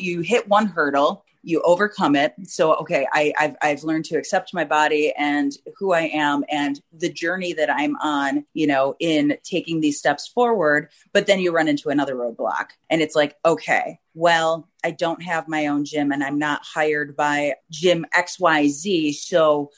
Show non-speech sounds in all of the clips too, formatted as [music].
you hit one hurdle you overcome it. So okay I, have I've learned to accept my body and who i am and the journey that i'm on you know in taking these steps forward but then you run into another roadblock. And it's like okay well i don't have my own gym and i'm not hired by gym xyz so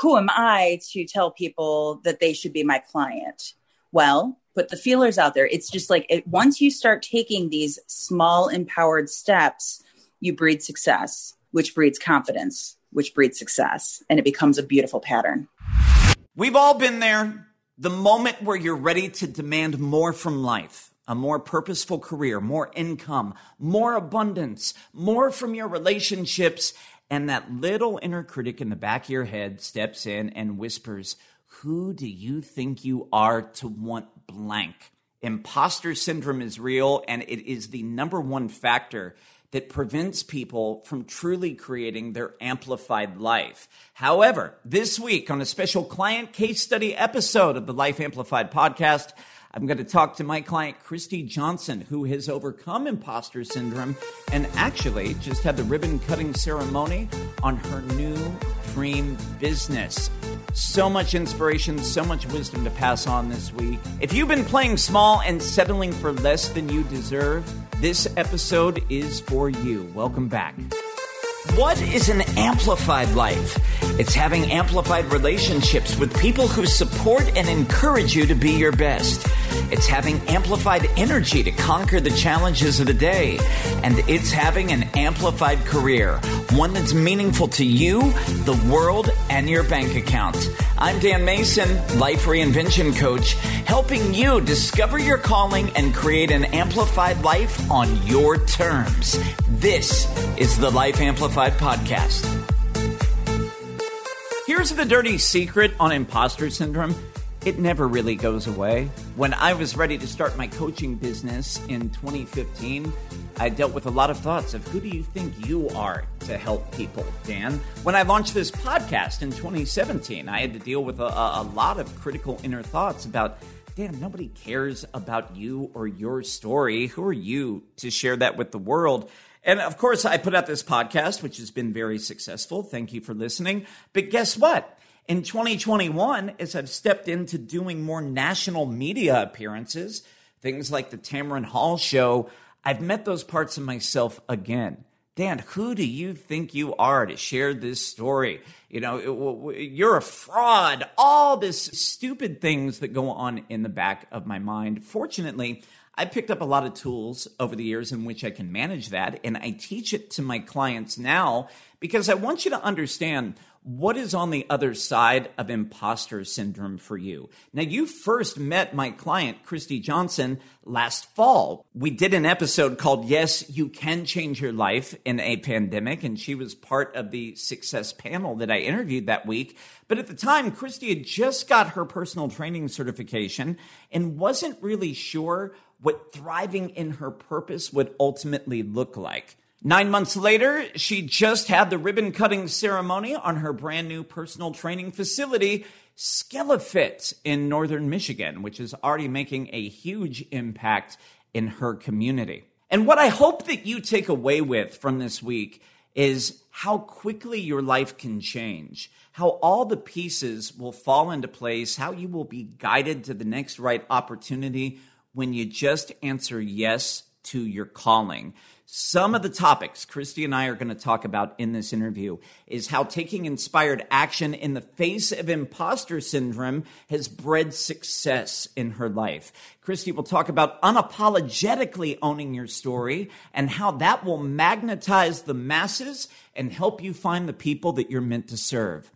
who am i to tell people that they should be my client? Well put the feelers out there it's just like it, once you start taking these small empowered steps you breed success, which breeds confidence, which breeds success, and it becomes a beautiful pattern. We've all been there. The moment where you're ready to demand more from life, a more purposeful career, more income, more abundance, more from your relationships, and that little inner critic in the back of your head steps in and whispers, Who do you think you are to want blank? Imposter syndrome is real, and it is the number one factor that prevents people from truly creating their amplified life. However, this week on a special client case study episode of the Life Amplified podcast, I'm going to talk to my client, Christy Johnson, who has overcome imposter syndrome and actually just had the ribbon cutting ceremony on her new dream business. So much inspiration, so much wisdom to pass on this week. If you've been playing small and settling for less than you deserve, this episode is for you. Welcome back. What is an amplified life? It's having amplified relationships with people who support and encourage you to be your best. It's having amplified energy to conquer the challenges of the day. And it's having an amplified career, one that's meaningful to you, the world, and your bank account. I'm Dan Mason, life reinvention coach, helping you discover your calling and create an amplified life on your terms. This is the Life Amplified Podcast. Here's the dirty secret on imposter syndrome it never really goes away. When I was ready to start my coaching business in 2015, I dealt with a lot of thoughts of who do you think you are to help people, Dan? When I launched this podcast in 2017, I had to deal with a, a lot of critical inner thoughts about Dan, nobody cares about you or your story. Who are you to share that with the world? And of course, I put out this podcast, which has been very successful. Thank you for listening. But guess what? In 2021, as I've stepped into doing more national media appearances, things like the Tamron Hall show, I've met those parts of myself again. Dan, who do you think you are to share this story? You know, you're a fraud. All this stupid things that go on in the back of my mind. Fortunately, I picked up a lot of tools over the years in which I can manage that, and I teach it to my clients now because I want you to understand what is on the other side of imposter syndrome for you? Now, you first met my client, Christy Johnson, last fall. We did an episode called Yes, You Can Change Your Life in a Pandemic, and she was part of the success panel that I interviewed that week. But at the time, Christy had just got her personal training certification and wasn't really sure what thriving in her purpose would ultimately look like. Nine months later, she just had the ribbon cutting ceremony on her brand new personal training facility, Skillafit, in northern Michigan, which is already making a huge impact in her community. And what I hope that you take away with from this week is how quickly your life can change, how all the pieces will fall into place, how you will be guided to the next right opportunity when you just answer yes to your calling. Some of the topics Christy and I are going to talk about in this interview is how taking inspired action in the face of imposter syndrome has bred success in her life. Christy will talk about unapologetically owning your story and how that will magnetize the masses and help you find the people that you're meant to serve.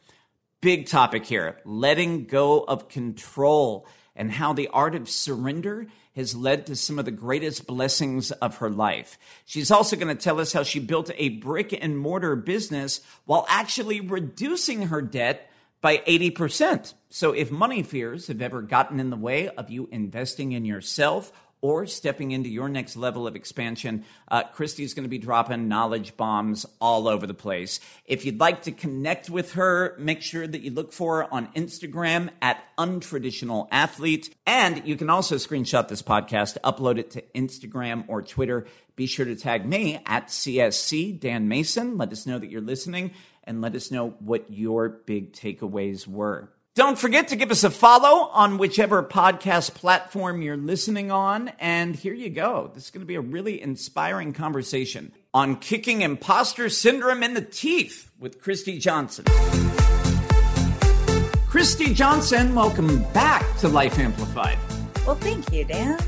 Big topic here letting go of control and how the art of surrender has led to some of the greatest blessings of her life. She's also going to tell us how she built a brick and mortar business while actually reducing her debt by 80%. So if money fears have ever gotten in the way of you investing in yourself or stepping into your next level of expansion, uh, Christy's going to be dropping knowledge bombs all over the place. If you'd like to connect with her, make sure that you look for her on Instagram at untraditional athlete. And you can also screenshot this podcast, upload it to Instagram or Twitter. Be sure to tag me at CSC Dan Mason. Let us know that you're listening and let us know what your big takeaways were. Don't forget to give us a follow on whichever podcast platform you're listening on. And here you go. This is going to be a really inspiring conversation on kicking imposter syndrome in the teeth with Christy Johnson. Christy Johnson, welcome back to Life Amplified. Well, thank you, Dan.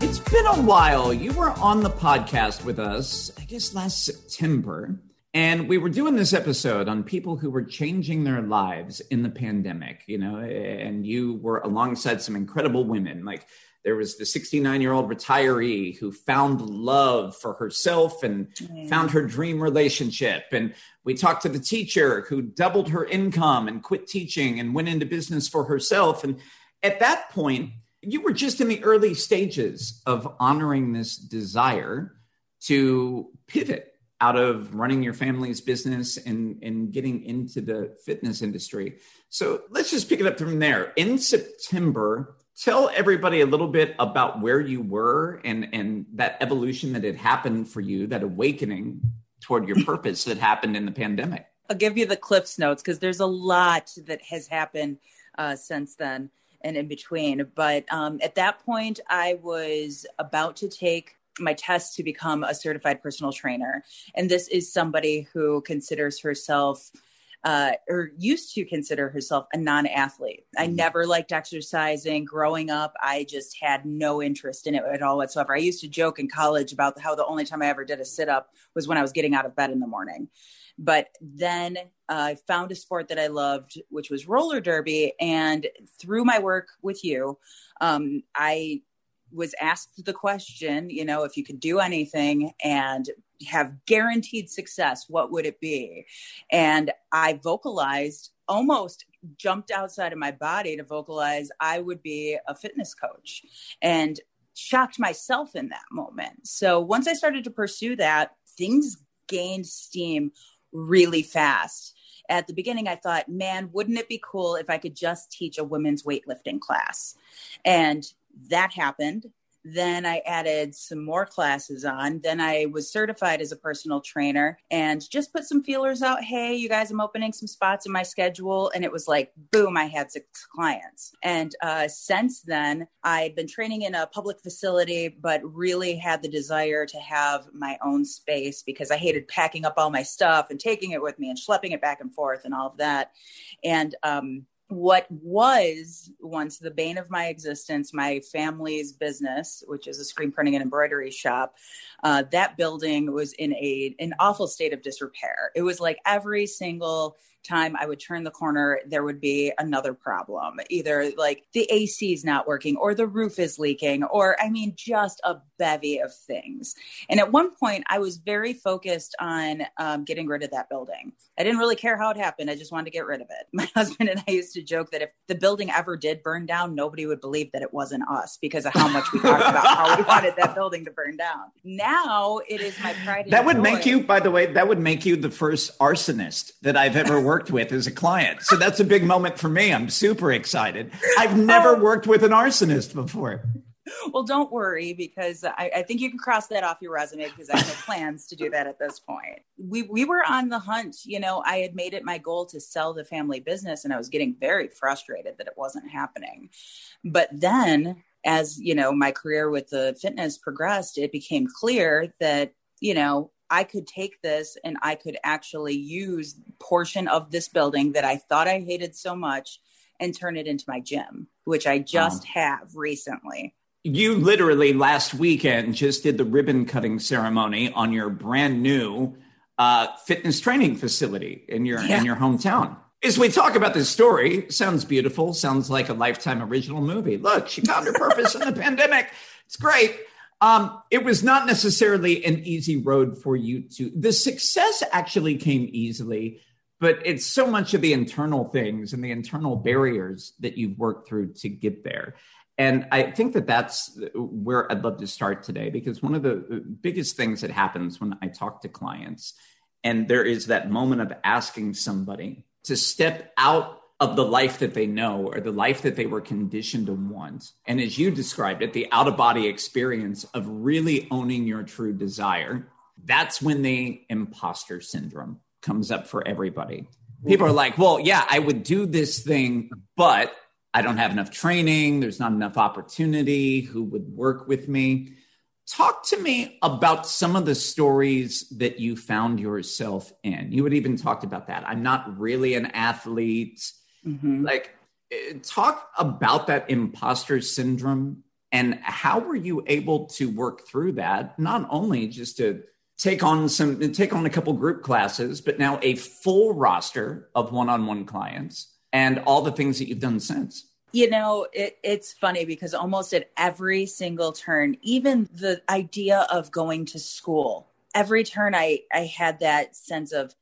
It's been a while. You were on the podcast with us, I guess last September. And we were doing this episode on people who were changing their lives in the pandemic, you know, and you were alongside some incredible women. Like there was the 69 year old retiree who found love for herself and mm-hmm. found her dream relationship. And we talked to the teacher who doubled her income and quit teaching and went into business for herself. And at that point, you were just in the early stages of honoring this desire to pivot out of running your family's business and, and getting into the fitness industry. So let's just pick it up from there. In September, tell everybody a little bit about where you were and, and that evolution that had happened for you, that awakening toward your purpose that happened in the pandemic. I'll give you the Cliffs notes because there's a lot that has happened uh, since then and in between. But um, at that point, I was about to take my test to become a certified personal trainer. And this is somebody who considers herself uh, or used to consider herself a non athlete. I mm-hmm. never liked exercising. Growing up, I just had no interest in it at all whatsoever. I used to joke in college about how the only time I ever did a sit up was when I was getting out of bed in the morning. But then uh, I found a sport that I loved, which was roller derby. And through my work with you, um, I was asked the question, you know, if you could do anything and have guaranteed success, what would it be? And I vocalized almost jumped outside of my body to vocalize I would be a fitness coach and shocked myself in that moment. So once I started to pursue that, things gained steam really fast. At the beginning, I thought, man, wouldn't it be cool if I could just teach a women's weightlifting class? And that happened. Then I added some more classes on. Then I was certified as a personal trainer and just put some feelers out. Hey, you guys, I'm opening some spots in my schedule. And it was like, boom, I had six clients. And uh, since then, I've been training in a public facility, but really had the desire to have my own space because I hated packing up all my stuff and taking it with me and schlepping it back and forth and all of that. And, um, what was once the bane of my existence, my family's business, which is a screen printing and embroidery shop, uh, that building was in a an awful state of disrepair. It was like every single time I would turn the corner, there would be another problem. Either like the AC is not working, or the roof is leaking, or I mean, just a bevy of things. And at one point, I was very focused on um, getting rid of that building. I didn't really care how it happened. I just wanted to get rid of it. [laughs] My husband and I used to joke that if the building ever did burn down, nobody would believe that it wasn't us because of how much we talked about how we [laughs] wanted that building to burn down. Now it is my pride. that would joy. make you, by the way, that would make you the first arsonist that I've ever worked with as a client. So that's a big moment for me. I'm super excited. I've never oh. worked with an arsonist before. Well, don't worry because I, I, think you can cross that off your resume because I have [laughs] plans to do that at this point. We we were on the hunt. You know, I had made it my goal to sell the family business, and I was getting very frustrated that it wasn't happening. But then, as you know, my career with the fitness progressed, it became clear that you know I could take this and I could actually use portion of this building that I thought I hated so much and turn it into my gym, which I just wow. have recently. You literally last weekend just did the ribbon cutting ceremony on your brand new uh, fitness training facility in your yeah. in your hometown. As we talk about this story, sounds beautiful, sounds like a lifetime original movie. Look, she found her purpose in the [laughs] pandemic. It's great. Um, it was not necessarily an easy road for you to. The success actually came easily, but it's so much of the internal things and the internal barriers that you've worked through to get there. And I think that that's where I'd love to start today because one of the biggest things that happens when I talk to clients, and there is that moment of asking somebody to step out of the life that they know or the life that they were conditioned to want. And as you described it, the out of body experience of really owning your true desire, that's when the imposter syndrome comes up for everybody. People are like, well, yeah, I would do this thing, but I don't have enough training. There's not enough opportunity. Who would work with me? Talk to me about some of the stories that you found yourself in. You had even talked about that. I'm not really an athlete. Mm-hmm. Like, eh, talk about that imposter syndrome and how were you able to work through that? Not only just to take on some, take on a couple group classes, but now a full roster of one on one clients and all the things that you've done since. You know, it, it's funny because almost at every single turn, even the idea of going to school, every turn I, I had that sense of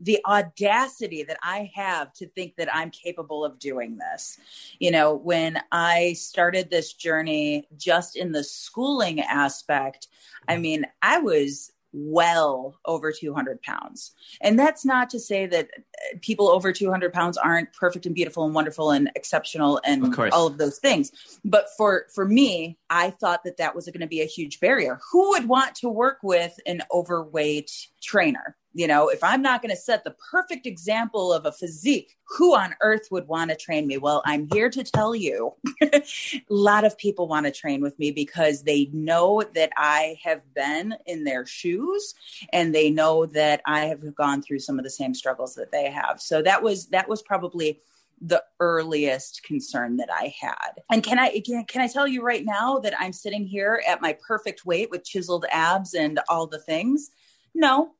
the audacity that I have to think that I'm capable of doing this. You know, when I started this journey just in the schooling aspect, I mean, I was well over 200 pounds. And that's not to say that uh, people over 200 pounds aren't perfect and beautiful and wonderful and exceptional and of all of those things. But for for me, I thought that that was going to be a huge barrier. Who would want to work with an overweight trainer? You know, if I'm not going to set the perfect example of a physique, who on earth would want to train me? Well, I'm here to tell you a [laughs] lot of people want to train with me because they know that I have been in their shoes and they know that I have gone through some of the same struggles that they have. So that was that was probably the earliest concern that I had. And can I can, can I tell you right now that I'm sitting here at my perfect weight with chiseled abs and all the things? No,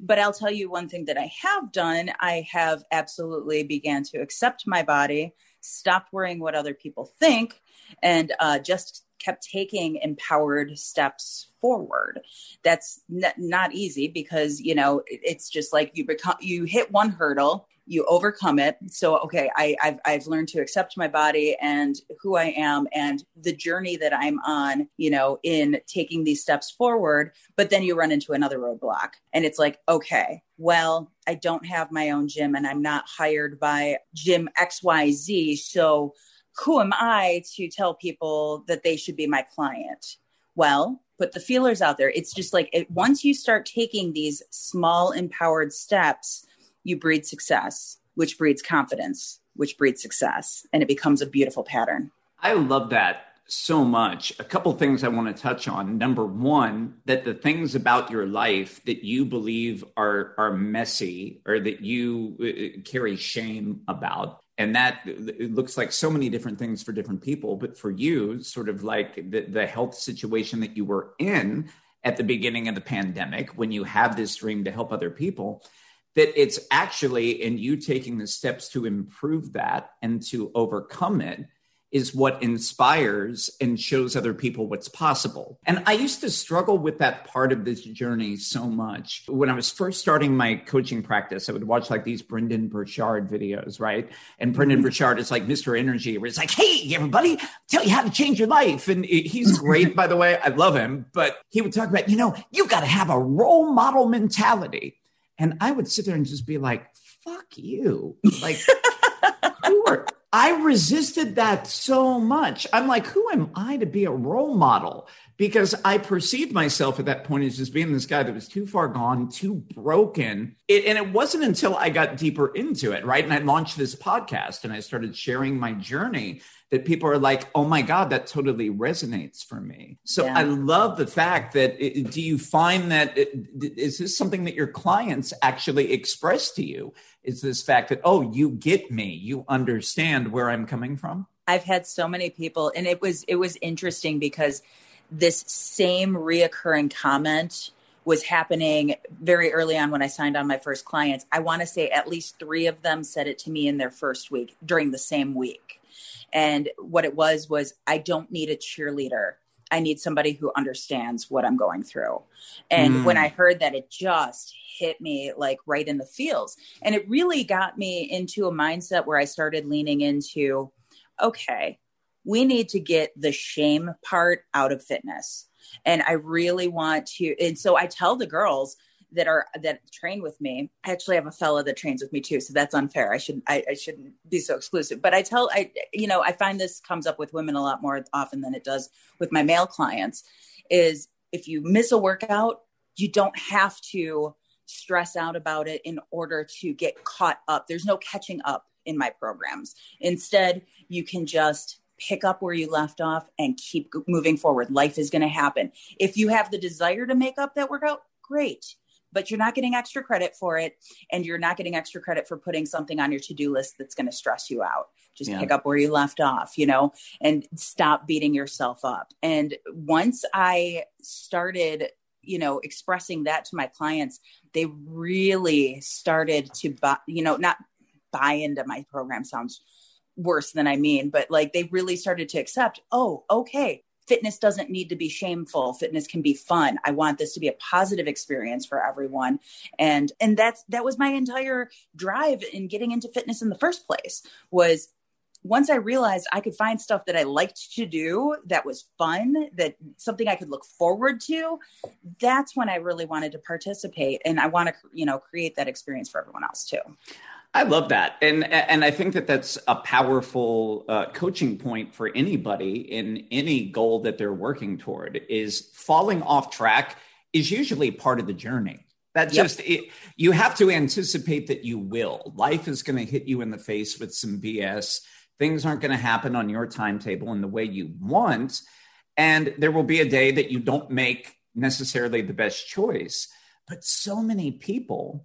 but I'll tell you one thing that I have done. I have absolutely began to accept my body, stopped worrying what other people think, and uh, just kept taking empowered steps forward. That's n- not easy because you know it's just like you become you hit one hurdle you overcome it. So okay I, have I've learned to accept my body and who i am and the journey that i'm on you know in taking these steps forward but then you run into another roadblock and it's like okay well i don't have my own gym and i'm not hired by gym xyz so who am i to tell people that they should be my client? Well put the feelers out there. It's just like it, once you start taking these small empowered steps you breed success, which breeds confidence, which breeds success, and it becomes a beautiful pattern. I love that so much. A couple things I want to touch on. Number one, that the things about your life that you believe are are messy or that you uh, carry shame about, and that it looks like so many different things for different people. But for you, sort of like the, the health situation that you were in at the beginning of the pandemic, when you have this dream to help other people that it's actually in you taking the steps to improve that and to overcome it is what inspires and shows other people what's possible. And I used to struggle with that part of this journey so much. When I was first starting my coaching practice, I would watch like these Brendon Burchard videos, right? And Brendon mm-hmm. Burchard is like Mr. Energy, where it's like, hey, everybody, tell you how to change your life. And he's great, [laughs] by the way. I love him. But he would talk about, you know, you got to have a role model mentality. And I would sit there and just be like, fuck you. Like, [laughs] you are, I resisted that so much. I'm like, who am I to be a role model? Because I perceived myself at that point as just being this guy that was too far gone, too broken. It, and it wasn't until I got deeper into it, right? And I launched this podcast and I started sharing my journey that people are like, oh my God, that totally resonates for me. So yeah. I love the fact that it, do you find that it, is this something that your clients actually express to you? Is this fact that, oh, you get me, you understand where I'm coming from? I've had so many people, and it was it was interesting because this same reoccurring comment was happening very early on when I signed on my first clients. I want to say at least three of them said it to me in their first week during the same week. And what it was was, I don't need a cheerleader. I need somebody who understands what I'm going through. And mm. when I heard that, it just hit me like right in the feels. And it really got me into a mindset where I started leaning into, okay, we need to get the shame part out of fitness. And I really want to, and so I tell the girls, that are that train with me. I actually have a fella that trains with me too, so that's unfair. I should I, I shouldn't be so exclusive. But I tell I you know I find this comes up with women a lot more often than it does with my male clients. Is if you miss a workout, you don't have to stress out about it in order to get caught up. There's no catching up in my programs. Instead, you can just pick up where you left off and keep moving forward. Life is going to happen. If you have the desire to make up that workout, great but you're not getting extra credit for it and you're not getting extra credit for putting something on your to-do list that's going to stress you out just yeah. pick up where you left off you know and stop beating yourself up and once i started you know expressing that to my clients they really started to buy you know not buy into my program sounds worse than i mean but like they really started to accept oh okay fitness doesn't need to be shameful. Fitness can be fun. I want this to be a positive experience for everyone. And and that's that was my entire drive in getting into fitness in the first place was once i realized i could find stuff that i liked to do that was fun that something i could look forward to that's when i really wanted to participate. And i want to you know create that experience for everyone else too I love that, and and I think that that's a powerful uh, coaching point for anybody in any goal that they're working toward. Is falling off track is usually part of the journey. That yep. just it, you have to anticipate that you will. Life is going to hit you in the face with some BS. Things aren't going to happen on your timetable in the way you want, and there will be a day that you don't make necessarily the best choice. But so many people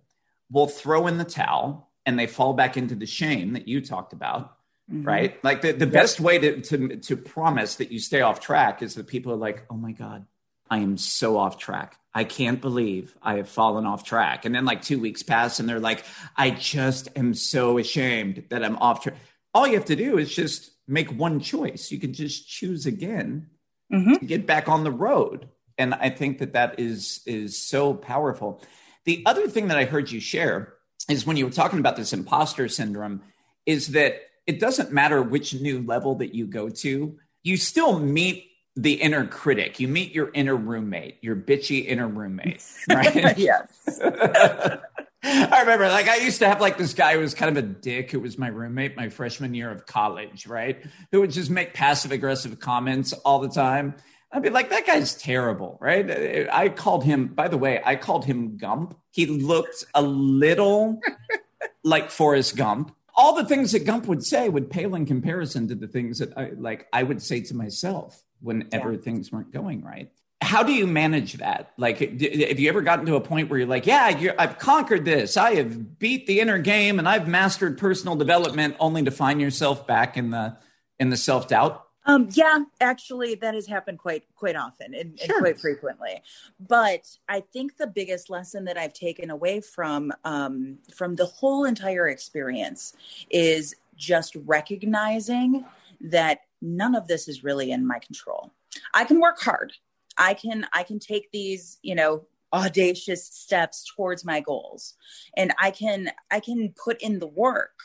will throw in the towel and they fall back into the shame that you talked about mm-hmm. right? Like the, the best way to, to to promise that you stay off track is that people are like oh my god i am so off track. I can't believe i have fallen off track. And then like two weeks pass and they're like i just am so ashamed that i'm off track all you have to do is just make one choice. You can just choose again mm-hmm. to get back on the road. And i think that that is is so powerful. The other thing that i heard you share is when you were talking about this imposter syndrome, is that it doesn't matter which new level that you go to, you still meet the inner critic. You meet your inner roommate, your bitchy inner roommate, [laughs] right? yes. [laughs] I remember, like, I used to have like this guy who was kind of a dick, who was my roommate my freshman year of college, right? Who would just make passive aggressive comments all the time. I'd be like, that guy's terrible, right? I called him, by the way, I called him Gump. He looked a little [laughs] like Forrest Gump. All the things that Gump would say would pale in comparison to the things that I like I would say to myself whenever yeah. things weren't going right. How do you manage that? Like, have you ever gotten to a point where you're like, yeah, I've conquered this. I have beat the inner game and I've mastered personal development only to find yourself back in the, in the self doubt? Um, yeah, actually, that has happened quite quite often and, sure. and, quite frequently. But I think the biggest lesson that I've taken away from um, from the whole entire experience is just recognizing that none of this is really in my control. I can work hard. I can I can take these, you know, audacious steps towards my goals, and I can I can put in the work.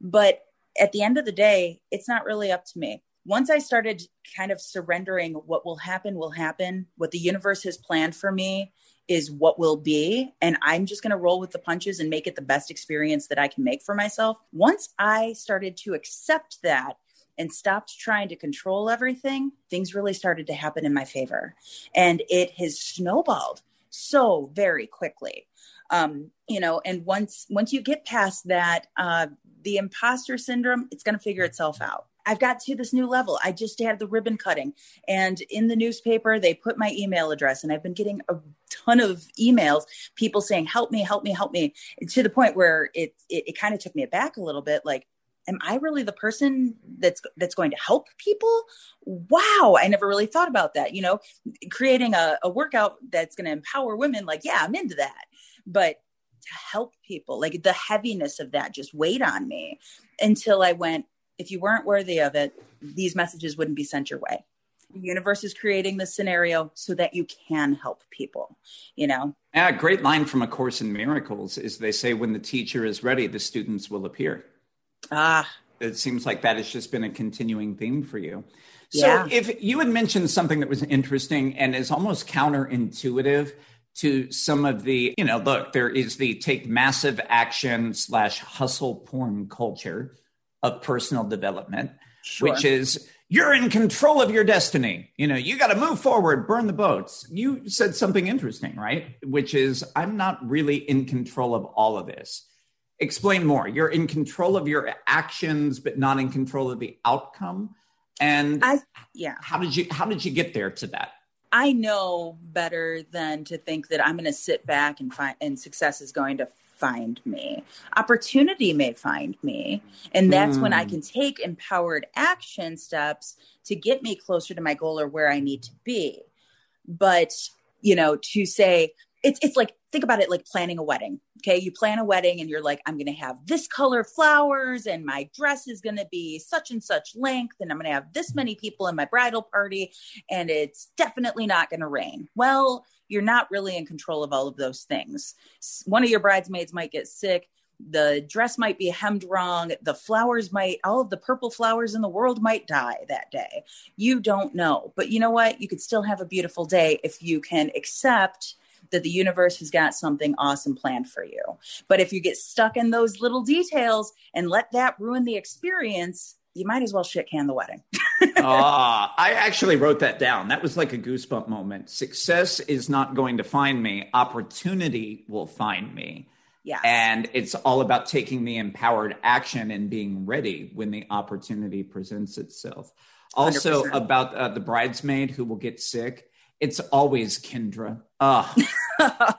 But at the end of the day, it's not really up to me once I started kind of surrendering what will happen, will happen, what the universe has planned for me is what will be. And I'm just going to roll with the punches and make it the best experience that I can make for myself. Once I started to accept that and stopped trying to control everything, things really started to happen in my favor. And it has snowballed so very quickly. Um, you know, and once once you get past that, uh, the imposter syndrome, it's going to figure itself out I've got to this new level. I just had the ribbon cutting, and in the newspaper, they put my email address, and I've been getting a ton of emails, people saying, "Help me, help me, help me," to the point where it it, it kind of took me aback a little bit, like. Am I really the person that's that's going to help people? Wow, I never really thought about that. You know, creating a, a workout that's going to empower women, like, yeah, I'm into that. But to help people, like the heaviness of that just weighed on me until I went, if you weren't worthy of it, these messages wouldn't be sent your way. The universe is creating this scenario so that you can help people, you know? Yeah, great line from A Course in Miracles is they say, when the teacher is ready, the students will appear. Ah, it seems like that has just been a continuing theme for you. So, Yeah. if you had mentioned something that was interesting and is almost counterintuitive to some of the, you know, look, there is the take massive action slash hustle porn culture of personal development, Sure. which is you're in control of your destiny. You know, you got to move forward, burn the boats. You said something interesting, right? Which is, I'm not really in control of all of this. Explain more. You're in control of your actions, but not in control of the outcome. And I yeah. how did you how did you get there to that? I know better than to think that I'm going to sit back and find and success is going to find me. Opportunity may find me, and that's when I Hmm. can take empowered action steps to get me closer to my goal or where I need to be. But, you know, to say it's it's like think about it like planning a wedding. Okay, you plan a wedding and you're like I'm going to have this color flowers and my dress is going to be such and such length and I'm going to have this many people in my bridal party and it's definitely not going to rain. Well, you're not really in control of all of those things. One of your bridesmaids might get sick. The dress might be hemmed wrong. The flowers might, all of the purple flowers in the world might die that day. You don't know. But you know what? You could still have a beautiful day if you can accept that the universe has got something awesome planned for you. But if you get stuck in those little details and let that ruin the experience, you might as well shit can the wedding. [laughs] Ah, I actually wrote that down. That was like a goosebump moment. Success is not going to find me. Opportunity will find me. Yeah. And it's all about taking the empowered action and being ready when the opportunity presents itself. Also, 100%. about uh, the bridesmaid who will get sick, it's always Kendra. Oh, [laughs]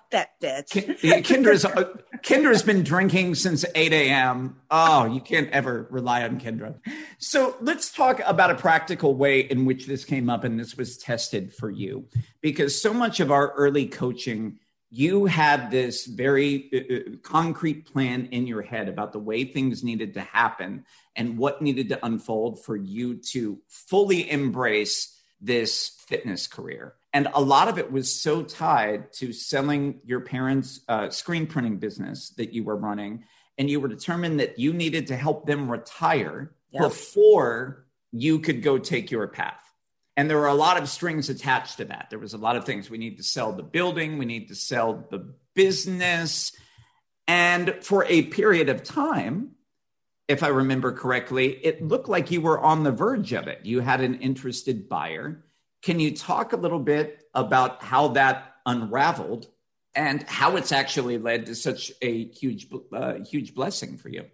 that bitch. Kendra's, uh, Kendra's been drinking since 8 a.m. Oh, you can't ever rely on Kendra. So let's talk about a practical way in which this came up and this was tested for you. Because so much of our early coaching, you had this very uh, uh, concrete plan in your head about the way things needed to happen and what needed to unfold for you to fully embrace this fitness career. And a lot of it was so tied to selling your parents' uh, screen printing business that you were running. And you were determined that you needed to help them retire Yeah. before you could go take your path. And there were a lot of strings attached to that. There was a lot of things. We need to sell the building, we need to sell the business. And for a period of time, if I remember correctly, it looked like you were on the verge of it. You had an interested buyer. Can you talk a little bit about how that unraveled and how it's actually led to such a huge, uh, huge blessing for you?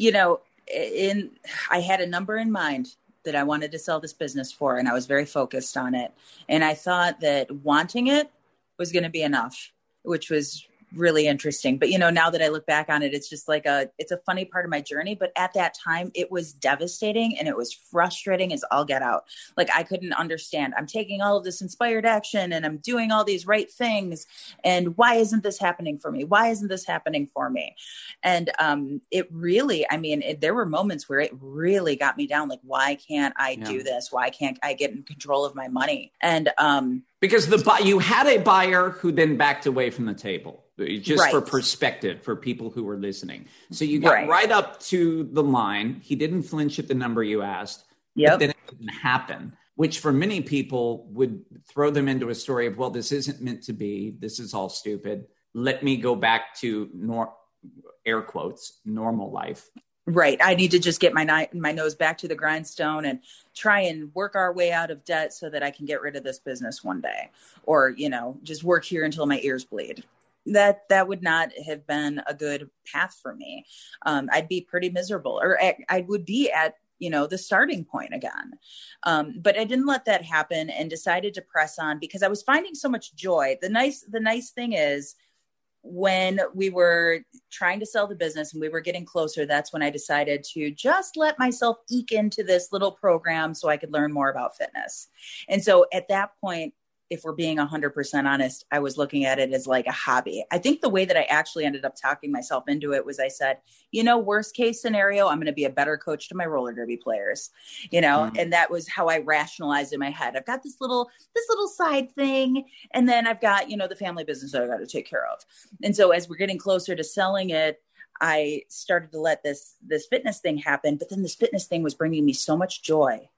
you know in i had a number in mind that i wanted to sell this business for and i was very focused on it and i thought that wanting it was going to be enough which was really interesting. But you know now that i look back on it it's just like a it's a funny part of my journey. But at that time it was devastating and it was frustrating as all get out. Like i couldn't understand. I'm taking all of this inspired action and i'm doing all these right things. And why isn't this happening for me? Why isn't this happening for me? And um it really i mean it, there were moments where it really got me down. Like why can't i Yeah. do this? Why can't i get in control of my money? And um Because the you had a buyer who then backed away from the table, just for perspective for people who were listening. So you got Right. right. up to the line. He didn't flinch at the number you asked, but then it didn't happen. Which for many people would throw them into a story of, well, this isn't meant to be. This is all stupid. Let me go back to nor- air quotes normal life. Right. I need to just get my ni- my nose back to the grindstone and try and work our way out of debt so that I can get rid of this business one day, or you know, just work here until my ears bleed. That that would not have been a good path for me. Um, I'd be pretty miserable, or I would be at you know the starting point again. Um, but I didn't let that happen and decided to press on because I was finding so much joy. The nice the nice thing is when we were trying to sell the business and we were getting closer, that's when I decided to just let myself eke into this little program so I could learn more about fitness. And so at that point, if we're being 100% honest, I was looking at it as like a hobby. I think the way that I actually ended up talking myself into it was I said, you know, worst case scenario, I'm going to be a better coach to my roller derby players, you know, Mhm. and that was how I rationalized in my head. I've got this little, this little side thing. And then I've got, you know, the family business that I got to take care of. And so as we're getting closer to selling it, I started to let this this fitness thing happen, but then this fitness thing was bringing me so much joy.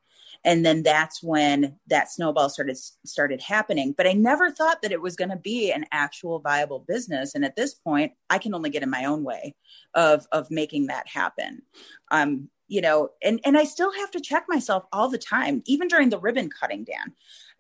And then that's when that snowball started started happening. But I never thought that it was going to be an actual viable business. And at this point, I can only get in my own way of of making that happen. Um, you know, and and I still have to check myself all the time, even during the ribbon cutting, Dan.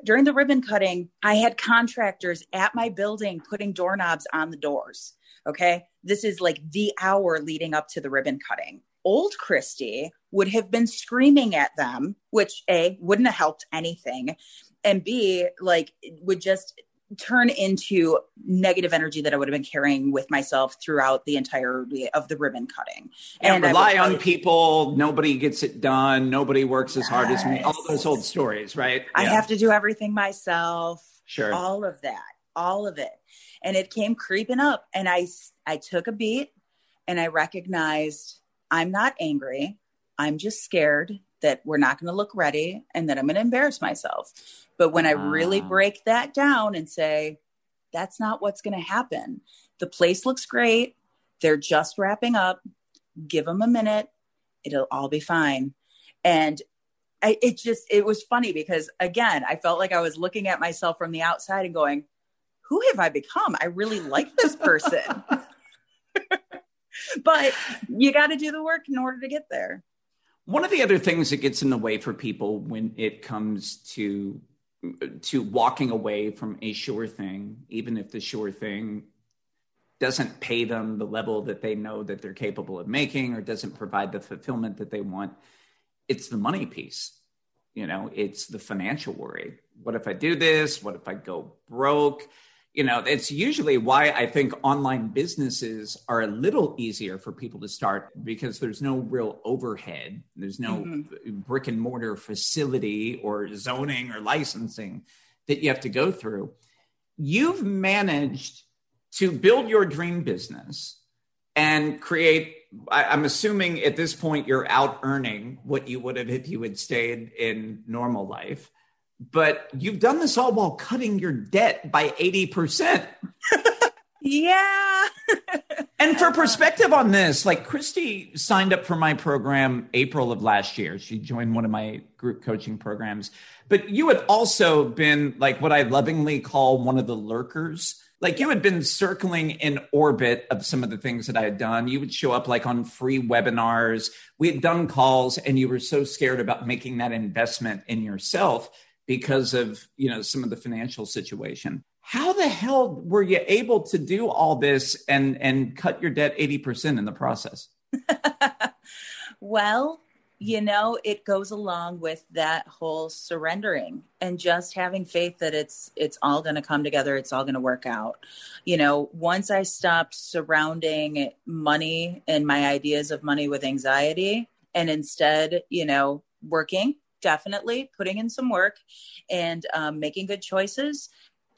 During the ribbon cutting, I had contractors at my building putting doorknobs on the doors. Okay. This is like the hour leading up to the ribbon cutting. Old Christy would have been screaming at them, which A, wouldn't have helped anything. And B, like, would just turn into negative energy that I would have been carrying with myself throughout the entirety of the ribbon cutting. And, and rely on people. Nobody gets it done. Nobody works as yes. hard as me. All those old stories, right? I yeah. have to do everything myself. Sure. All of that, all of it. And it came creeping up. And I, I took a beat and I recognized I'm not angry. I'm just scared that we're not going to look ready and that I'm going to embarrass myself. But when I really ah. break that down and say, that's not what's going to happen, the place looks great. They're just wrapping up. Give them a minute. It'll all be fine. And I, it just, it was funny because again, I felt like I was looking at myself from the outside and going, who have I become? I really like this person. [laughs] but you got to do the work in order to get there. One of the other things that gets in the way for people when it comes to to walking away from a sure thing, even if the sure thing doesn't pay them the level that they know that they're capable of making or doesn't provide the fulfillment that they want, it's the money piece. You know, it's the financial worry. What if I do this? What if I go broke? You know it's usually why i think online businesses are a little easier for people to start because there's no real overhead. There's no mm-hmm. brick and mortar facility or zoning or licensing that you have to go through. You've managed to build your dream business and create i'm assuming at this point you're out earning what you would have if you had stayed in normal life but you've done this all while cutting your debt by 80%. [laughs] yeah. and for perspective on this, like Christy signed up for my program April of last year. She joined one of my group coaching programs. But you had also been like what I lovingly call one of the lurkers. Like you had been circling in orbit of some of the things that I had done. You would show up like on free webinars. We had done calls, and you were so scared about making that investment in yourself because of you know some of the financial situation. How the hell were you able to do all this and and cut your debt 80% in the process? [laughs] Well you know it goes along with that whole surrendering and just having faith that it's it's all going to come together it's all going to work out. You know once i stopped surrounding money and my ideas of money with anxiety and instead you know working definitely putting in some work and um, making good choices.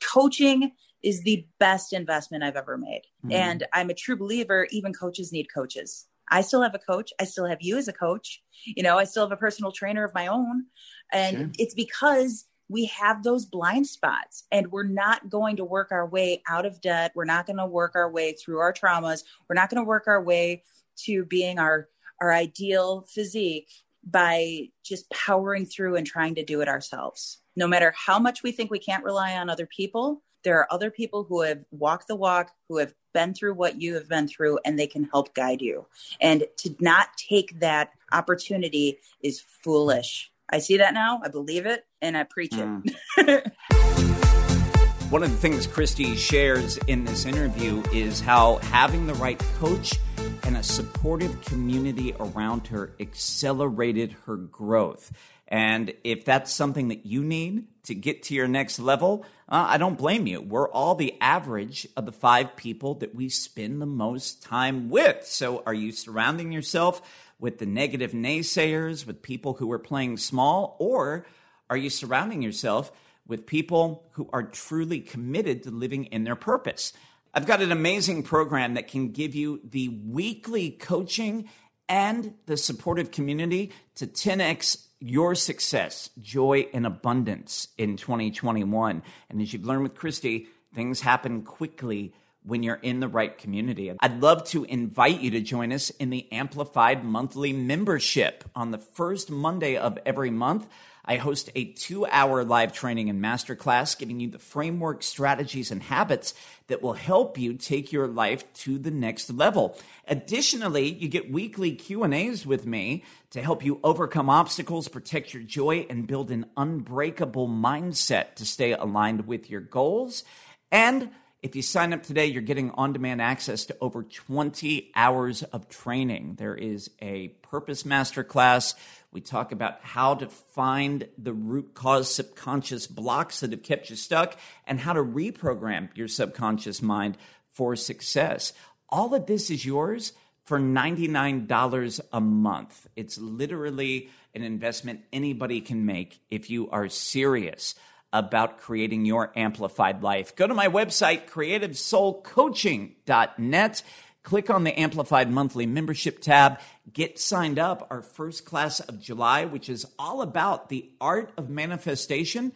Coaching is the best investment I've ever made. Mm-hmm. And I'm a true believer, even coaches need coaches. I still have a coach. I still have you as a coach. You know, I still have a personal trainer of my own. And sure. it's because we have those blind spots and we're not going to work our way out of debt. We're not going to work our way through our traumas. We're not going to work our way to being our our ideal physique by just powering through and trying to do it ourselves. No matter how much we think we can't rely on other people, there are other people who have walked the walk, who have been through what you have been through, and they can help guide you. And to not take that opportunity is foolish. I see that now. I believe it and I preach mm. it. [laughs] One of the things Christy shares in this interview is how having the right coach and a supportive community around her accelerated her growth. And if that's something that you need to get to your next level, uh, I don't blame you. We're all the average of the five people that we spend the most time with. So are you surrounding yourself with the negative naysayers, with people who are playing small, or are you surrounding yourself with people who are truly committed to living in their purpose? I've got an amazing program that can give you the weekly coaching and the supportive community to 10x your success, joy, and abundance in 2021. And as you've learned with Christy, things happen quickly when you're in the right community. I'd love to invite you to join us in the Amplified Monthly Membership on the first Monday of every month. I host a two hour live training and masterclass giving you the framework, strategies, and habits that will help you take your life to the next level. Additionally, you get weekly Q&As with me to help you overcome obstacles, protect your joy, and build an unbreakable mindset to stay aligned with your goals. And if you sign up today, you're getting on demand access to over 20 hours of training. There is a purpose masterclass. We talk about how to find the root cause subconscious blocks that have kept you stuck and how to reprogram your subconscious mind for success. All of this is yours for $99 a month. It's literally an investment anybody can make if you are serious about creating your amplified life. Go to my website, creativesoulcoaching.net. Click on the Amplified Monthly Membership tab. Get signed up. Our first class of July, which is all about the art of manifestation.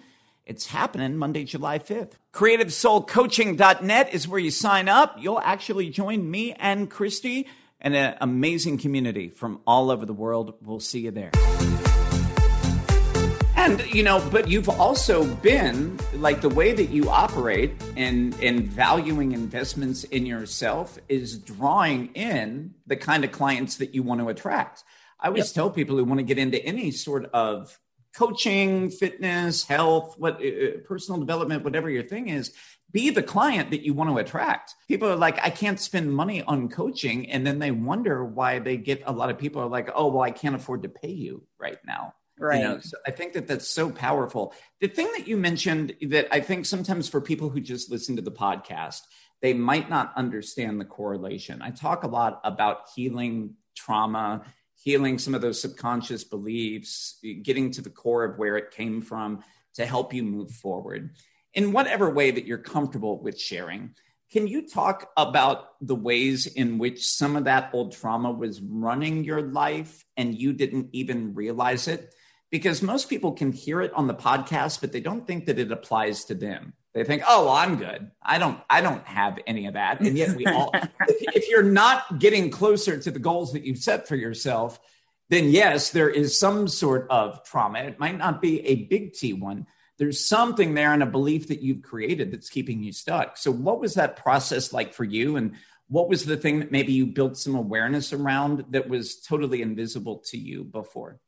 It's happening Monday, July 5th. CreativeSoulCoaching.net is where you sign up. You'll actually join me and Christy and an amazing community from all over the world. We'll see you there. And you know, but you've also been like the way that you operate and and valuing investments in yourself is drawing in the kind of clients that you want to attract. I always yep. tell people who want to get into any sort of coaching, fitness, health, what uh, uh, personal development, whatever your thing is, be the client that you want to attract. People are like, I can't spend money on coaching. And then they wonder why they get a lot of people are like, oh, well, I can't afford to pay you right now. Right. You know, so I think that that's so powerful. The thing that you mentioned that I think sometimes for people who just listen to the podcast, they might not understand the correlation. I talk a lot about healing trauma, healing some of those subconscious beliefs, getting to the core of where it came from to help you move forward in whatever way that you're comfortable with sharing. Can you talk about the ways in which some of that old trauma was running your life and you didn't even realize it? Because most people can hear it on the podcast but they don't think that it applies to them. They think oh well i'm good. I don't i don't have any of that. And yet we all [laughs] if, if, you're not getting closer to the goals that you've set for yourself then yes there is some sort of trauma. It might not be a big t one. There's something there and a belief that you've created that's keeping you stuck. So what was that process like for you? And what was the thing that maybe you built some awareness around that was totally invisible to you before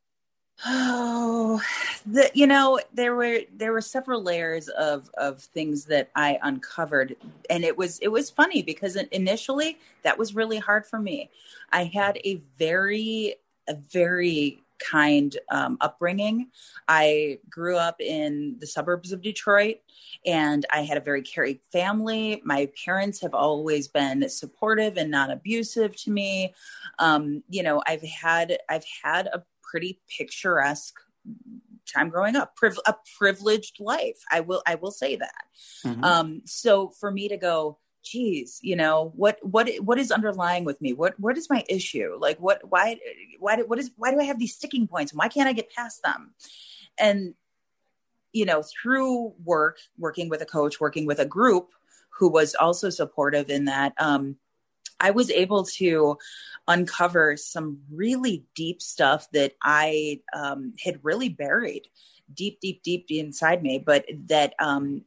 Oh, the, you know, there were there were several layers of of things that I uncovered, and it was it was funny because initially that was really hard for me. I had a very a very kind um, upbringing. I grew up in the suburbs of Detroit and I had a very caring family. My parents have always been supportive and not abusive to me. Um, you know, I've had I've had a pretty picturesque time growing up Priv- a privileged life. I will i will say that. Mm-hmm. um so for me to go geez you know what what what is underlying with me? What what is my issue? Like what why why what is why do i have these sticking points? Why can't i get past them? And you know through work working with a coach working with a group who was also supportive in that um I was able to uncover some really deep stuff that I um, had really buried deep, deep, deep inside me, but that um,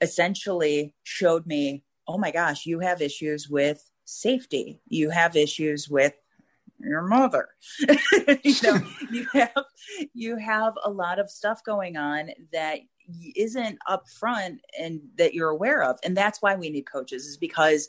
essentially showed me, oh my gosh, you have issues with safety. You have issues with your mother. [laughs] you know, [laughs] you have you have a lot of stuff going on that isn't upfront and that you're aware of, and that's why we need coaches. Is because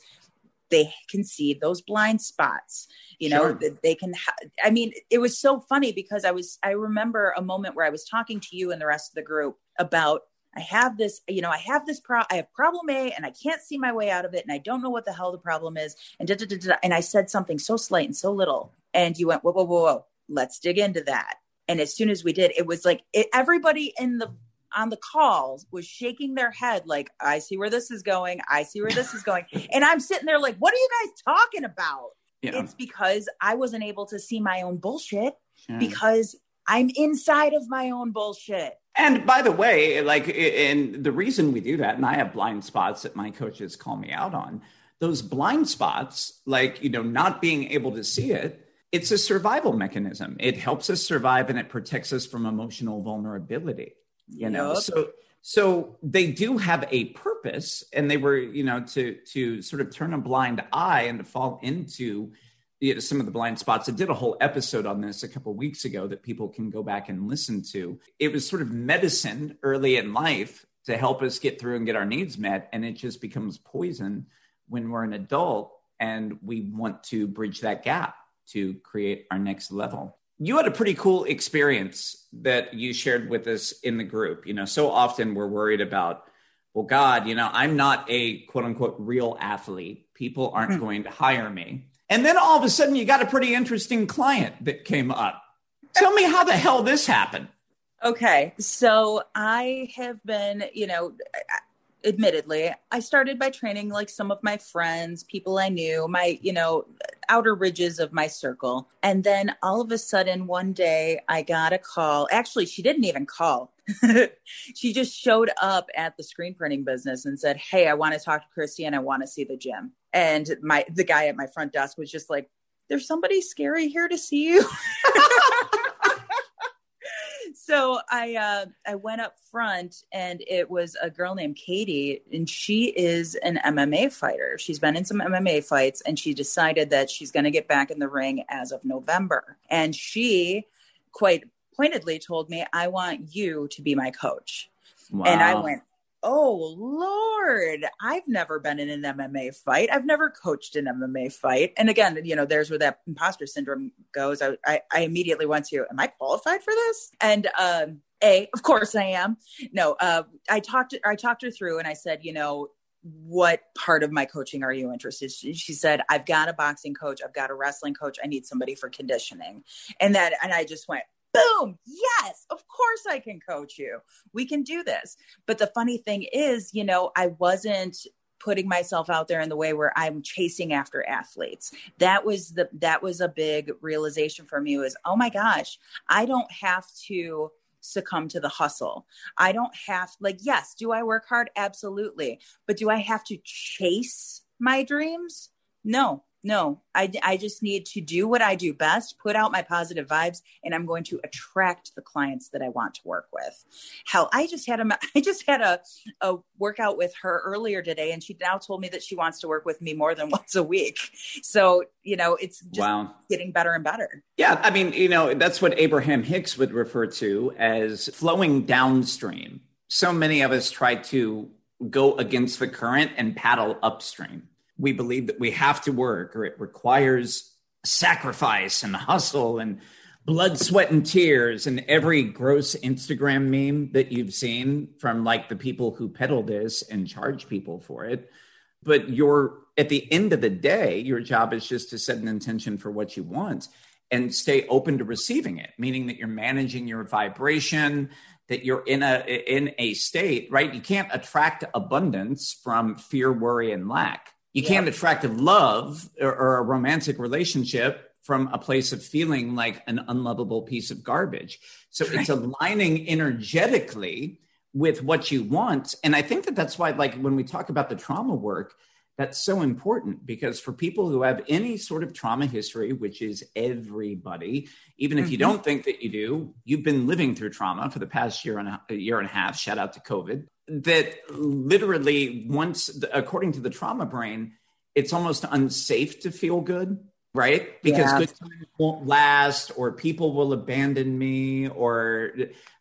they can see those blind spots you know sure. they can ha- i mean it was so funny because i was i remember a moment where i was talking to you and the rest of the group about i have this you know i have this pro i have problem a and i can't see my way out of it and i don't know what the hell the problem is and da, da, da, da, and i said something so slight and so little and you went whoa whoa whoa whoa let's dig into that and as soon as we did it was like it, everybody in the on the calls was shaking their head like, I see where this is going. I see where this is going. [laughs] and I'm sitting there like, what are you guys talking about? Yeah. It's because I wasn't able to see my own bullshit yeah. because I'm inside of my own bullshit. And by the way, like, and the reason we do that, and I have blind spots that my coaches call me out on, those blind spots, like, you know, not being able to see it, it's a survival mechanism. It helps us survive and it protects us from emotional vulnerability, you know? Yep. So, so they do have a purpose and they were, you know, to, to sort of turn a blind eye and to fall into, you know, some of the blind spots. I did a whole episode on this a couple weeks ago that people can go back and listen to. It was sort of medicine early in life to help us get through and get our needs met, and it just becomes poison when we're an adult and we want to bridge that gap to create our next level. You had a pretty cool experience that you shared with us in the group. You know, so often we're worried about, well, God, you know, I'm not a quote unquote real athlete. People aren't hmm. going to hire me. And then all of a sudden, you got a pretty interesting client that came up. Tell me how the hell this happened. Okay. So I have been, you know, admittedly, I started by training like some of my friends, people I knew, my, you know, outer ridges of my circle. And then all of a sudden, one day, I got a call. Actually, she didn't even call. [laughs] she just showed up at the screen printing business and said, Hey, I want to talk to Christy and I want to see the gym. And my the guy at my front desk was just like, There's somebody scary here to see you. [laughs] so I uh, I went up front and it was a girl named Katie and she is an MMA fighter. She's been in some MMA fights and she decided that she's going to get back in the ring as of November. And she quite pointedly told me, "I want you to be my coach." Wow. And I went, oh lord. I've never been in an mma fight. I've never coached an mma fight. And again you know there's where that imposter syndrome goes. I i, I immediately went to am i qualified for this? And um a of course i am. No uh i talked i talked her through and i said you know what part of my coaching are you interested she, she said i've got a boxing coach. I've got a wrestling coach. I need somebody for conditioning. And that and i just went boom, yes, of course I can coach you. We can do this. But the funny thing is, you know, I wasn't putting myself out there in the way where I'm chasing after athletes. That was the that was a big realization for me was, oh my gosh, I don't have to succumb to the hustle. I don't have like yes, do I work hard? Absolutely. But do I have to chase my dreams? No, no, I, I just need to do what I do best, put out my positive vibes, and I'm going to attract the clients that I want to work with. Hell, I just had a [laughs] I just had a, a workout with her earlier today, and she now told me that she wants to work with me more than [laughs] once a week. So you know, it's just wow. getting better and better. Yeah, I mean, you know, that's what Abraham Hicks would refer to as flowing downstream. So many of us try to go against the current and paddle upstream we believe that we have to work or it requires sacrifice and hustle and blood, sweat, and tears. And every gross Instagram meme that you've seen from like the people who peddle this and charge people for it. But you're at the end of the day, your job is just to set an intention for what you want and stay open to receiving it, meaning that you're managing your vibration, that you're in a in a state, right? You can't attract abundance from fear, worry, and lack you yeah. can't attract a love or, or a romantic relationship from a place of feeling like an unlovable piece of garbage. So right. it's aligning energetically with what you want. And I think that that's why, like, when we talk about the trauma work, that's so important because for people who have any sort of trauma history, which is everybody, even if mm-hmm. you don't think that you do, you've been living through trauma for the past year and a year and a half. Shout out to COVID that literally once according to the trauma brain it's almost unsafe to feel good right because yeah. good times won't last or people will abandon me or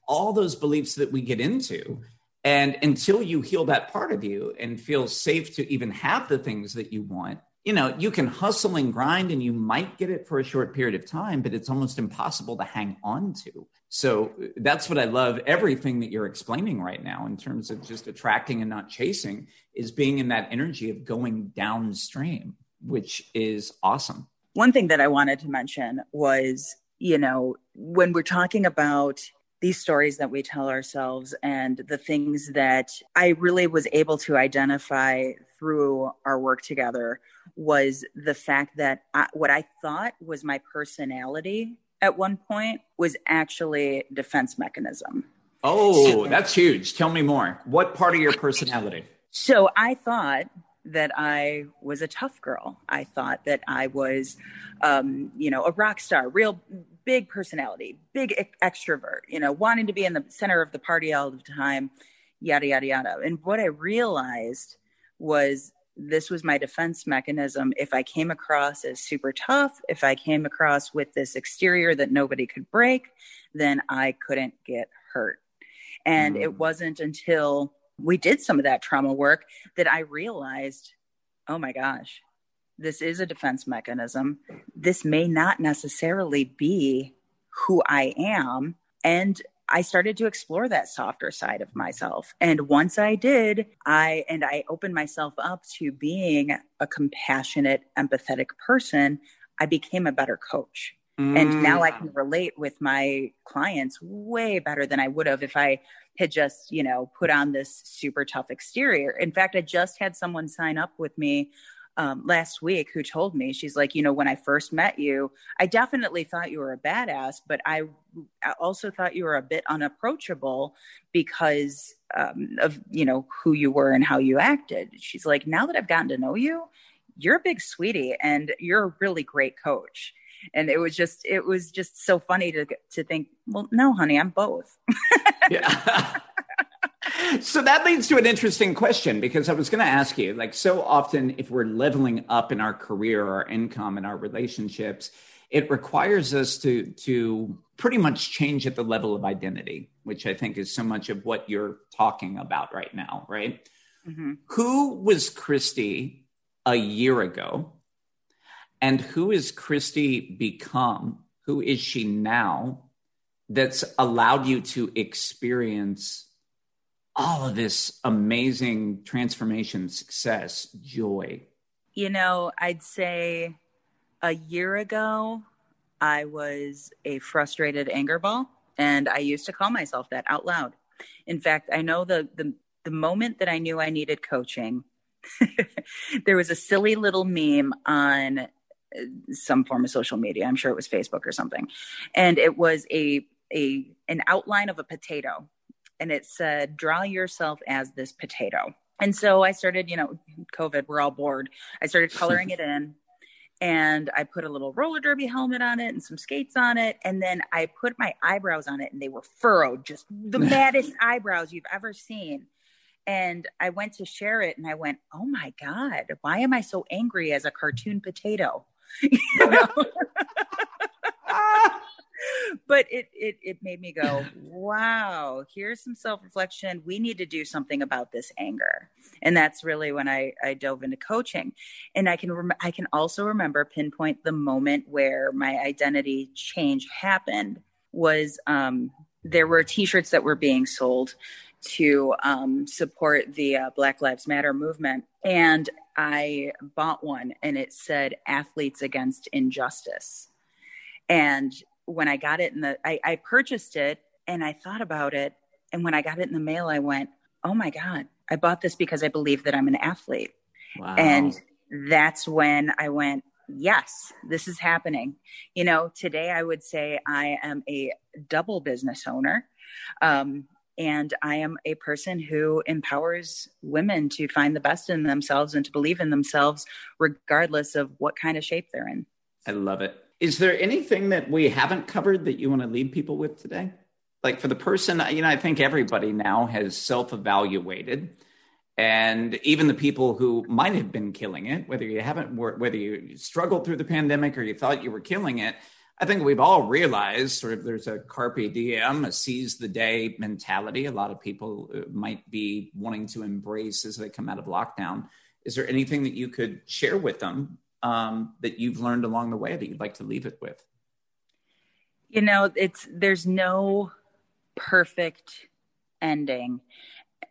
all those beliefs that we get into and until you heal that part of you and feel safe to even have the things that you want you know, you can hustle and grind and you might get it for a short period of time, but it's almost impossible to hang on to. So uh, that's what I love. Everything that you're explaining right now in terms of just attracting and not chasing is being in that energy of going downstream, which is awesome. One thing that I wanted to mention was, you know, when we're talking about these stories that we tell ourselves and the things that I really was able to identify through our work together was the fact that I, what I thought was my personality at one point was actually defense mechanism. Oh, that's huge. Tell me more. What part of your personality? So I thought that I was a tough girl. I thought that I was, um, you know, a rock star, real big personality, big extrovert, you know, wanting to be in the center of the party all the time, yada, yada, yada. And what I realized was this was my defense mechanism. If I came across as super tough, if I came across with this exterior that nobody could break, then I couldn't get hurt. And mm. it wasn't until we did some of that trauma work that I realized, oh my gosh, this is a defense mechanism. This may not necessarily be who I am. And I started to explore that softer side of myself. And once I did, I and I opened myself up to being a compassionate, empathetic person, I became a better coach. Mm. And now I can relate with my clients way better than I would have if I had just, you know, put on this super tough exterior. In fact, I just had someone sign up with me um, last week who told me, she's like, you know, when I first met you, I definitely thought you were a badass, but I, I also thought you were a bit unapproachable because um, of, you know, who you were and how you acted. She's like, now that I've gotten to know you, you're a big sweetie and you're a really great coach. And it was just it was just so funny to to think well no honey i'm both. Yeah [laughs] so that leads to an interesting question because I was going to ask you like, so often if we're leveling up in our career, our income, and our relationships, it requires us to, to pretty much change at the level of identity, which I think is so much of what you're talking about right now, right? Mm-hmm. Who was Christy a year ago? And who is Christy become? Who is she now that's allowed you to experience all of this amazing transformation, success, joy? You know, I'd say a year ago, I was a frustrated anger ball, and I used to call myself that out loud. In fact, I know the the, the moment that I knew I needed coaching, [laughs] there was a silly little meme on uh, some form of social media. I'm sure it was Facebook or something, and it was a a an outline of a potato and it said, draw yourself as this potato. And so I started, you know, COVID, we're all bored. I started coloring [laughs] it in and I put a little roller derby helmet on it and some skates on it. And then I put my eyebrows on it and they were furrowed, just the [laughs] maddest eyebrows you've ever seen. And I went to share it and I went, oh my God, why am I so angry as a cartoon potato? [laughs] you know? But it, it it made me go, wow, here's some self-reflection. We need to do something about this anger. And that's really when I, I dove into coaching. And I can rem- I can also remember pinpoint the moment where my identity change happened was um, there were t-shirts that were being sold to um, support the uh, Black Lives Matter movement. And I bought one and it said athletes against injustice. And when I got it in the, I, I purchased it and I thought about it. And when I got it in the mail, I went, oh my God, I bought this because I believe that I'm an athlete. Wow. And that's when I went, yes, this is happening. You know, today I would say I am a double business owner. Um, and I am a person who empowers women to find the best in themselves and to believe in themselves, regardless of what kind of shape they're in. I love it. Is there anything that we haven't covered that you want to leave people with today? Like for the person, you know, I think everybody now has self evaluated. And even the people who might have been killing it, whether you haven't, whether you struggled through the pandemic or you thought you were killing it, I think we've all realized sort of there's a carpe diem, a seize the day mentality. A lot of people uh, might be wanting to embrace as they come out of lockdown. Is there anything that you could share with them um, that you've learned along the way that you'd like to leave it with? You know, it's there's no perfect ending.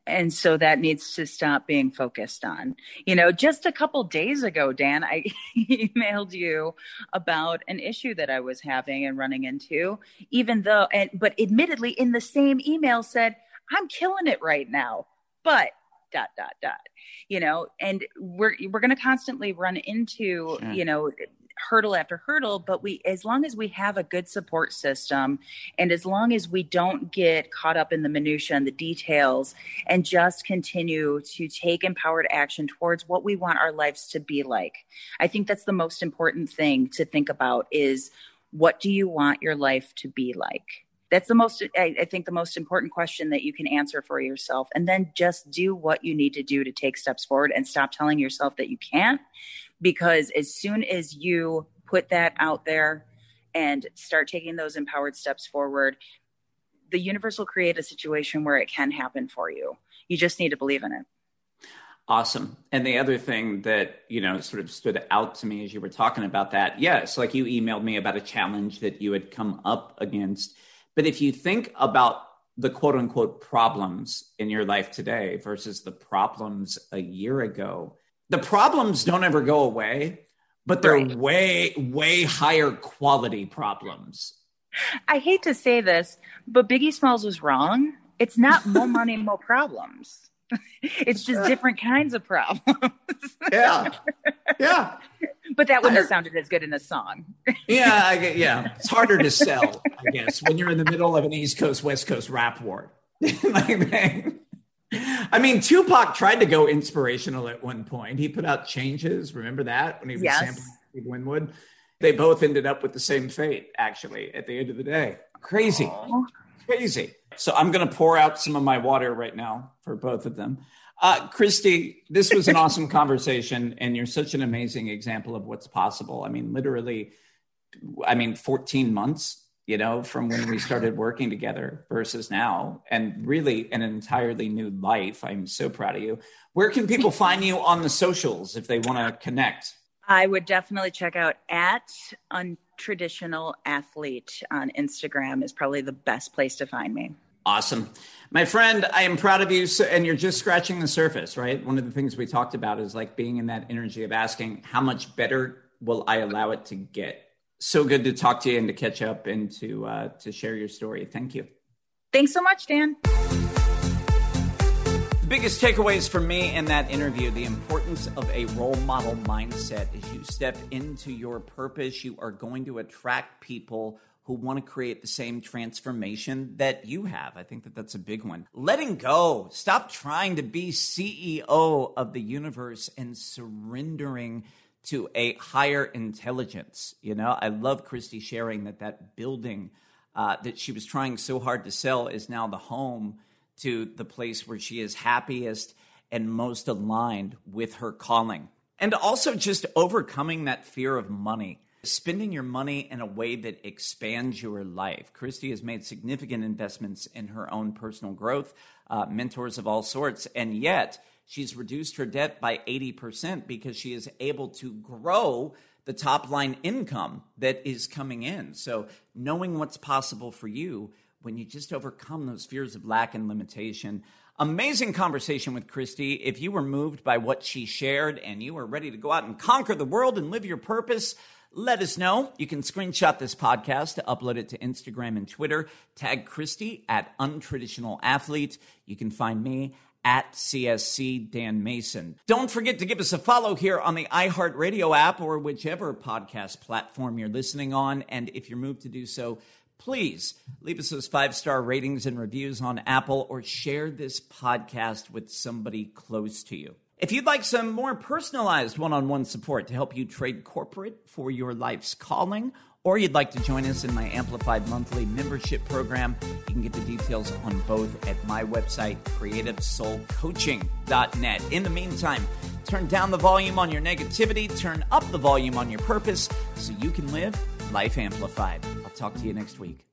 And so that needs to stop being focused on. You know, just a couple days ago, Dan, I [laughs] emailed you about an issue that I was having and running into, even though, and, but admittedly, in the same email said, I'm killing it right now. But dot dot dot you know and we're we're going to constantly run into sure. you know hurdle after hurdle but we as long as we have a good support system and as long as we don't get caught up in the minutia and the details and just continue to take empowered action towards what we want our lives to be like i think that's the most important thing to think about is what do you want your life to be like that's the most I, I, think the most important question that you can answer for yourself and then just do what you need to do to take steps forward and stop telling yourself that you can't because as soon as you put that out there and start taking those empowered steps forward the universe will create a situation where it can happen for you you just need to believe in it Awesome. And the other thing that, you know, sort of stood out to me as you were talking about that, yes, like you emailed me about a challenge that you had come up against but if you think about the quote unquote problems in your life today versus the problems a year ago, the problems don't ever go away, but they're right. way, way higher quality problems. I hate to say this, but Biggie Smalls was wrong. It's not more [laughs] money, more problems. [laughs] it's just different kinds of problems. yeah. [laughs] Yeah but that wouldn't have sounded as good in a song. [laughs] yeah, I, yeah, it's harder to sell, I guess, when you're in the middle of an East Coast West Coast rap war. [laughs] like, I mean, Tupac tried to go inspirational at one point. He put out Changes. Remember that when he was yes. sampling Steve Winwood? They both ended up with the same fate, actually, at the end of the day. Crazy. Aww. Crazy. So I'm going to pour out some of my water right now for both of them. Uh, Christy, this was an [laughs] awesome conversation, and you're such an amazing example of what's possible. I mean, literally, I mean, 14 months, you know, from when we started working together versus now, and really an entirely new life. I'm so proud of you. Where can people find you on the socials if they want to connect? I would definitely check out at untraditional athlete on Instagram is probably the best place to find me. Awesome. My friend, I am proud of you. And you're just scratching the surface, right? One of the things we talked about is like being in that energy of asking, how much better will I allow it to get? So good to talk to you and to catch up and to, uh, to share your story. Thank you. Thanks so much, Dan. The biggest takeaways for me in that interview the importance of a role model mindset. As you step into your purpose, you are going to attract people who want to create the same transformation that you have. I think that that's a big one. Letting go. Stop trying to be CEO of the universe and surrendering to a higher intelligence. You know, I love Christy sharing that that building uh, that she was trying so hard to sell is now the home to the place where she is happiest and most aligned with her calling. And also just overcoming that fear of money spending your money in a way that expands your life. Christy has made significant investments in her own personal growth, uh, mentors of all sorts, and yet she's reduced her debt by 80% because she is able to grow the top line income that is coming in. So, knowing what's possible for you when you just overcome those fears of lack and limitation. Amazing conversation with Christy. If you were moved by what she shared and you are ready to go out and conquer the world and live your purpose, let us know. You can screenshot this podcast to upload it to Instagram and Twitter. Tag Christy at Untraditional Athlete. You can find me at CSC Dan Mason. Don't forget to give us a follow here on the iHeartRadio app or whichever podcast platform you're listening on. And if you're moved to do so, please leave us those five star ratings and reviews on Apple or share this podcast with somebody close to you. If you'd like some more personalized one on one support to help you trade corporate for your life's calling, or you'd like to join us in my Amplified Monthly membership program, you can get the details on both at my website, creativesoulcoaching.net. In the meantime, turn down the volume on your negativity, turn up the volume on your purpose so you can live life amplified. I'll talk to you next week.